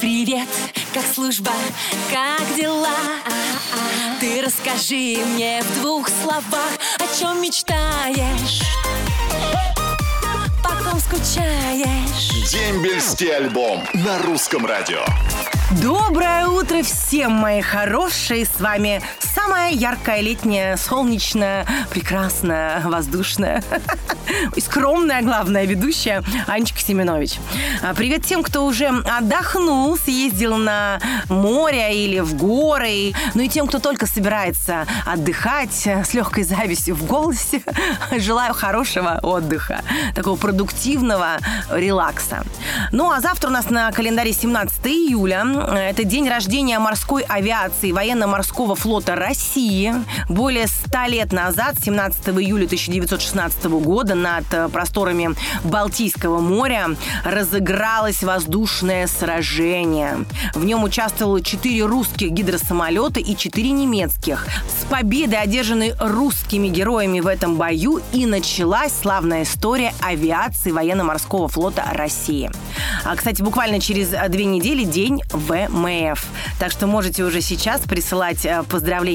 Привет, как служба, как дела? Ты расскажи мне в двух словах, о чем мечтаешь, по ком скучаешь. Дембельский альбом на русском радио. Доброе утро всем, мои хорошие! С вами самая яркая летняя, солнечная, прекрасная, воздушная и скромная, главная ведущая Анечка Семенович. А, Привет тем, кто уже отдохнул, съездил на море или в горы, ну и тем, кто только собирается отдыхать с легкой завистью в голосе. Желаю хорошего отдыха, такого продуктивного релакса. Ну а завтра у нас на календаре 17 июля. Это день рождения морской авиации военно-морского флота России. Более 100 лет назад, 17 июля 1916 года, над э, просторами Балтийского моря разыгралось воздушное сражение. В нем участвовало 4 русских гидросамолета и 4 немецких. С победой, одержанной русскими героями в этом бою, и началась славная история авиации военно-морского флота России. А, кстати, буквально через э, две недели день ВМФ. Так что можете уже сейчас присылать э,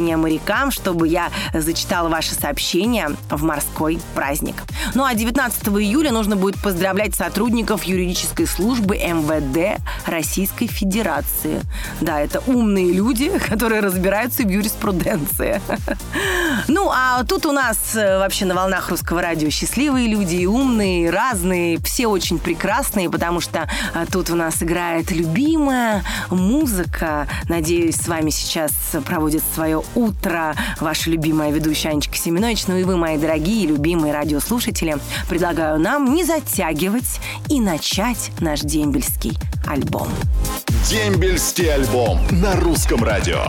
поздравления морякам, чтобы я зачитала ваши сообщения в морской праздник. Ну а 19 июля нужно будет поздравлять сотрудников юридической службы МВД Российской Федерации. Да, это умные люди, которые разбираются в юриспруденции. Ну, а тут у нас э, вообще на волнах русского радио счастливые люди, и умные, и разные, все очень прекрасные, потому что а, тут у нас играет любимая музыка. Надеюсь, с вами сейчас проводит свое утро ваша любимая ведущая Анечка Семенович. Ну и вы, мои дорогие, любимые радиослушатели, предлагаю нам не затягивать и начать наш дембельский альбом. Дембельский альбом на русском радио.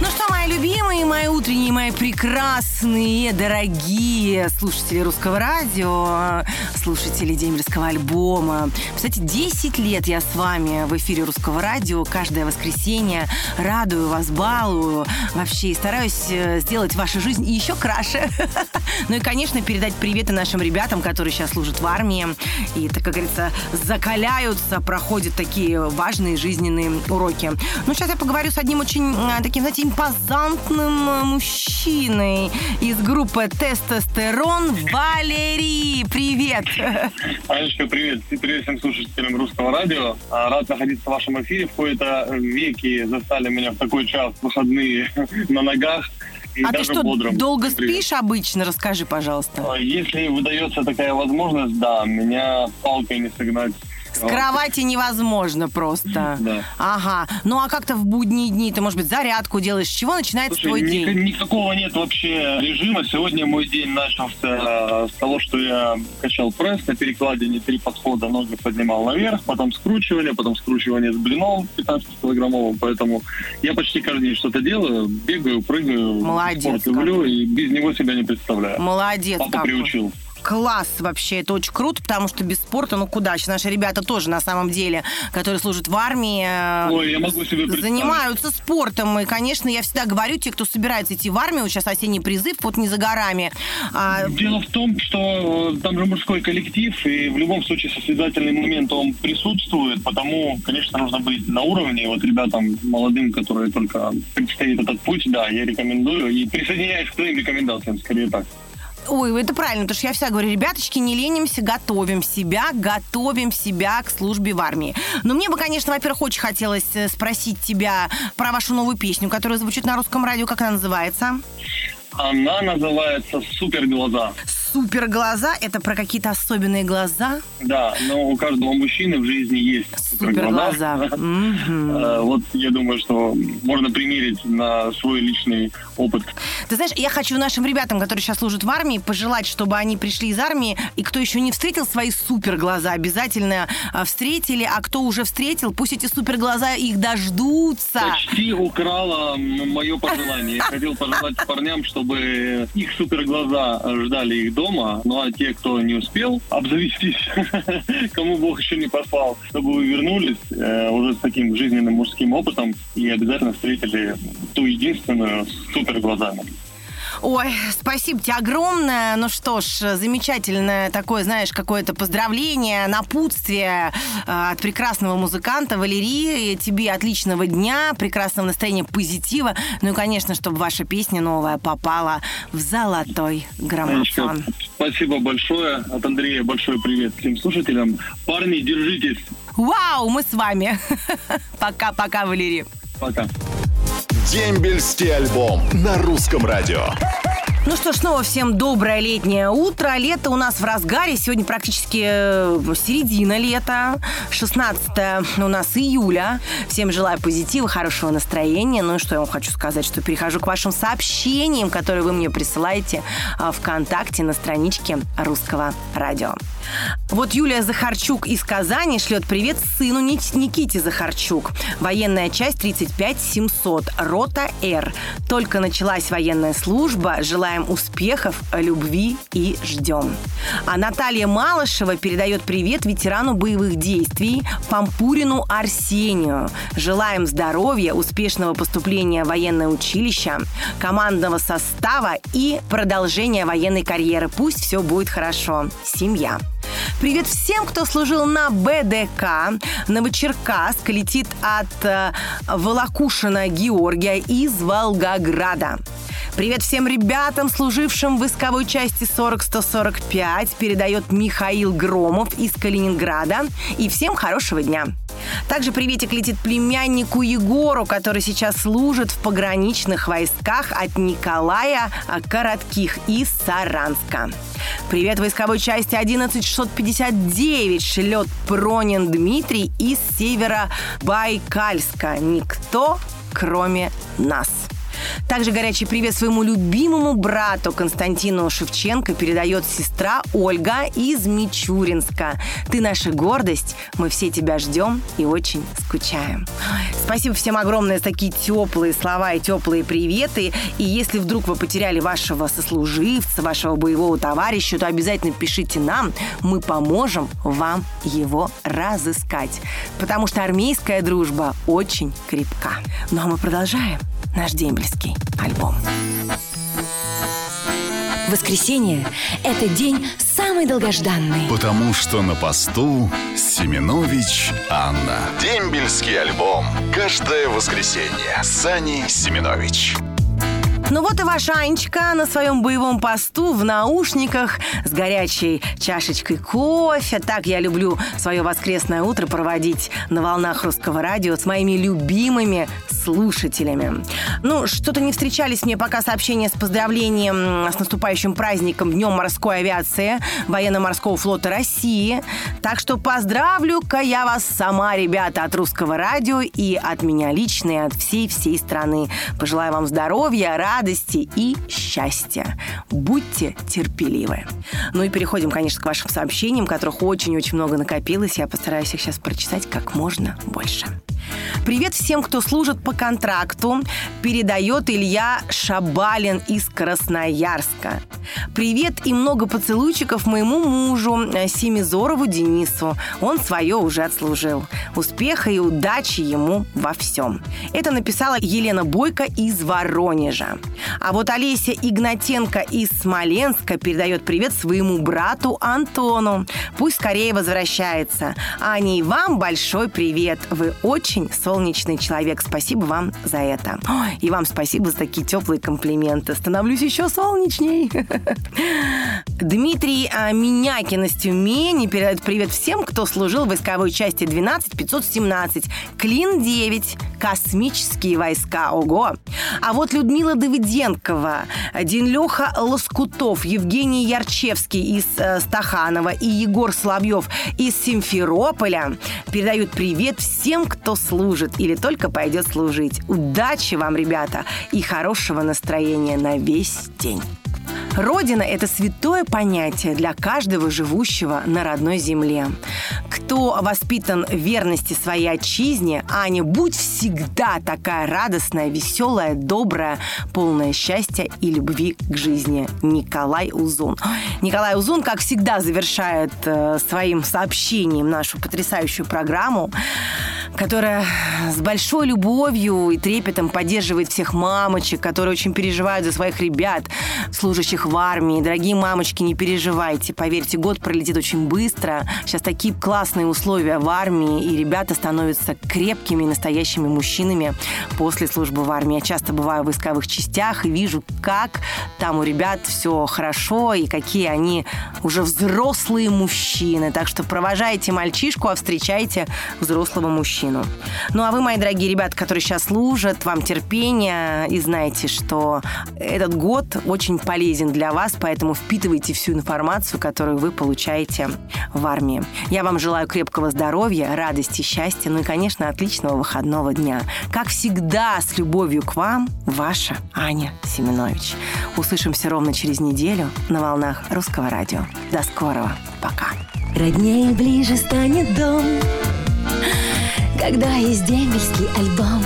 Ну что, мои любимые, мои утренние, мои прекрасные, дорогие слушатели русского радио, слушатели дембельского альбома. Кстати, 10 лет я с вами в эфире русского радио каждое воскресенье. Радую вас, балую. Вообще, стараюсь э, сделать вашу жизнь еще краше. Ну и, конечно, передать приветы нашим ребятам, которые сейчас служат в армии. И, так как говорится, закаляются, проходят такие важные жизненные уроки. Ну, сейчас я поговорю с одним очень а, таким, знаете, импозантным э, мужчиной из группы «Тестостерон» Валерий. Привет! Анечка, привет. И Привет всем слушателям русского радио. А, Рад находиться в вашем эфире. В кои-то веки застали меня в такой час выходные на ногах. И А ты что, бодрым. долго Привет. спишь обычно? Расскажи, пожалуйста. А, Если выдается такая возможность, да, меня палкой не согнать. С кровати невозможно просто. Да. Ага. Ну а как-то в будние дни ты, может быть, зарядку делаешь? С чего начинается Слушай, твой ни- день? никакого нет вообще режима. Сегодня мой день начался с того, что я качал пресс на перекладине, три подхода ноги поднимал наверх, потом скручивание, потом скручивание с блином 15-килограммовым. Поэтому я почти каждый день что-то делаю, бегаю, прыгаю. Молодец Спорт люблю и без него себя не представляю. Молодец Папа какой. приучил. Класс вообще, это очень круто, потому что без спорта, ну куда? Сейчас наши ребята тоже на самом деле, которые служат в армии, э, Ой, я могу себе занимаются спортом. И, конечно, я всегда говорю, те, кто собирается идти в армию, сейчас осенний призыв, вот не за горами. а, Дело в том, что э, там же мужской коллектив, и в любом случае состязательный момент он присутствует, потому, конечно, нужно быть на уровне. Вот ребятам молодым, которые только предстоит этот путь, да, я рекомендую. И присоединяюсь к твоим рекомендациям, скорее так. Ой, это правильно, потому что я всегда говорю, ребяточки, не ленимся, готовим себя, готовим себя к службе в армии. Но мне бы, конечно, во-первых, очень хотелось э, спросить тебя про вашу новую песню, которая звучит на русском радио. Как она называется? Она называется «Супер глаза». Супер глаза. Это про какие-то особенные глаза? Да, но у каждого мужчины в жизни есть Супер глаза. Э, Вот я думаю, что можно примерить на свой личный опыт. Ты знаешь, я хочу нашим ребятам, которые сейчас служат в армии, пожелать, чтобы они пришли из армии, и кто еще не встретил свои супер глаза, обязательно а, встретили, а кто уже встретил, пусть эти супер глаза их дождутся. Почти украла мое пожелание. Я хотел пожелать парням, чтобы их супер глаза ждали их дома, ну а те, кто не успел обзавестись, кому Бог еще не послал, чтобы вы вернулись э, уже с таким жизненным мужским опытом и обязательно встретили ту единственную с супер глазами. Ой, спасибо тебе огромное. Ну что ж, замечательное такое, знаешь, какое-то поздравление, напутствие э, от прекрасного музыканта Валерии. Тебе отличного дня, прекрасного настроения, позитива. Ну и, конечно, чтобы ваша песня новая попала в золотой граммофон. Спасибо большое. От Андрея большой привет всем слушателям. Парни, держитесь. Вау, мы с вами. Пока-пока, Валерий. Пока. Дембельский альбом на русском радио. Ну что ж, снова всем доброе летнее утро. Лето у нас в разгаре. Сегодня практически э, середина лета. 16 у нас июля. Всем желаю позитива, хорошего настроения. Ну и что я вам хочу сказать, что перехожу к вашим сообщениям, которые вы мне присылаете а, ВКонтакте на страничке Русского радио. Вот Юлия Захарчук из Казани шлет привет сыну Ник- Никите Захарчук. Военная часть 35700, рота Р. Только началась военная служба. Желаем успехов, любви и ждем. А Наталья Малышева передает привет ветерану боевых действий Пампурину Арсению. Желаем здоровья, успешного поступления в военное училище, командного состава и продолжения военной карьеры. Пусть все будет хорошо. Семья. Привет всем, кто служил на БДК. Новочеркасск летит от э, Волокушина Георгия из Волгограда. Привет всем ребятам, служившим в войсковой части 40-145, передает Михаил Громов из Калининграда. И всем хорошего дня. Также приветик летит племяннику Егору, который сейчас служит в пограничных войсках от Николая Коротких из Саранска. Привет войсковой части 11659 шлет Пронин Дмитрий из Северо-Байкальска. Никто, кроме нас. Также горячий привет своему любимому брату Константину Шевченко передает сестра Ольга из Мичуринска. Ты наша гордость, мы все тебя ждем и очень скучаем. Спасибо всем огромное за такие теплые слова и теплые приветы. И если вдруг вы потеряли вашего сослуживца, вашего боевого товарища, то обязательно пишите нам, мы поможем вам его разыскать. Потому что армейская дружба очень крепка. Ну а мы продолжаем наш дембельский альбом. Воскресенье – это день самый долгожданный. Потому что на посту Семенович Анна. Дембельский альбом. Каждое воскресенье. Сани Семенович. Ну вот и ваша Анечка на своем боевом посту в наушниках с горячей чашечкой кофе. Так я люблю свое воскресное утро проводить на волнах русского радио с моими любимыми слушателями. Ну, что-то не встречались мне пока сообщения с поздравлением с наступающим праздником Днем морской авиации Военно-морского флота России. Так что поздравлю-ка я вас сама, ребята, от русского радио и от меня лично, и от всей-всей страны. Пожелаю вам здоровья, радости и счастья. Будьте терпеливы. Ну и переходим, конечно, к вашим сообщениям, которых очень-очень много накопилось. Я постараюсь их сейчас прочитать как можно больше. Привет всем, кто служит по контракту. Передает Илья Шабалин из Красноярска. Привет и много поцелуйчиков моему мужу э, Семизорову Денису. Он свое уже отслужил. Успеха и удачи ему во всем. Это написала Елена Бойко из Воронежа. А вот Олеся Игнатенко из Смоленска передает привет своему брату Антону. Пусть скорее возвращается. Аня и вам большой привет. Вы очень солнечный человек. Спасибо вам за это. Ой, и вам спасибо за такие теплые комплименты. Становлюсь еще солнечней. Дмитрий а, Минякин из Тюмени передает привет всем, кто служил в войсковой части 12517, Клин 9, космические войска. Ого! А вот Людмила Давыденкова, Денлеха Лоскутов, Евгений Ярчевский из э, Стаханова и Егор Соловьев из Симферополя передают привет всем, кто служит или только пойдет служить. Удачи вам, ребята, и хорошего настроения на весь день. Родина – это святое понятие для каждого живущего на родной земле. Кто воспитан в верности своей отчизне, Аня, будь всегда такая радостная, веселая, добрая, полная счастья и любви к жизни. Николай Узун. Николай Узун, как всегда, завершает э, своим сообщением нашу потрясающую программу. Которая с большой любовью и трепетом поддерживает всех мамочек, которые очень переживают за своих ребят, служащих в армии. Дорогие мамочки, не переживайте. Поверьте, год пролетит очень быстро. Сейчас такие классные условия в армии, и ребята становятся крепкими, настоящими мужчинами после службы в армии. Я часто бываю в войсковых частях и вижу, как там у ребят все хорошо и какие они уже взрослые мужчины. Так что провожайте мальчишку, а встречайте взрослого мужчину. Ну а вы, мои дорогие ребята, которые сейчас служат, вам терпения и знаете, что этот год очень полезен для вас, поэтому впитывайте всю информацию, которую вы получаете в армии. Я вам желаю крепкого здоровья, радости, счастья, ну и, конечно, отличного выходного дня. Как всегда, с любовью к вам, ваша Аня Семенович. Услышимся ровно через неделю на волнах Русского радио. До скорого. Пока. Роднее ближе станет дом Когда есть дембельский альбом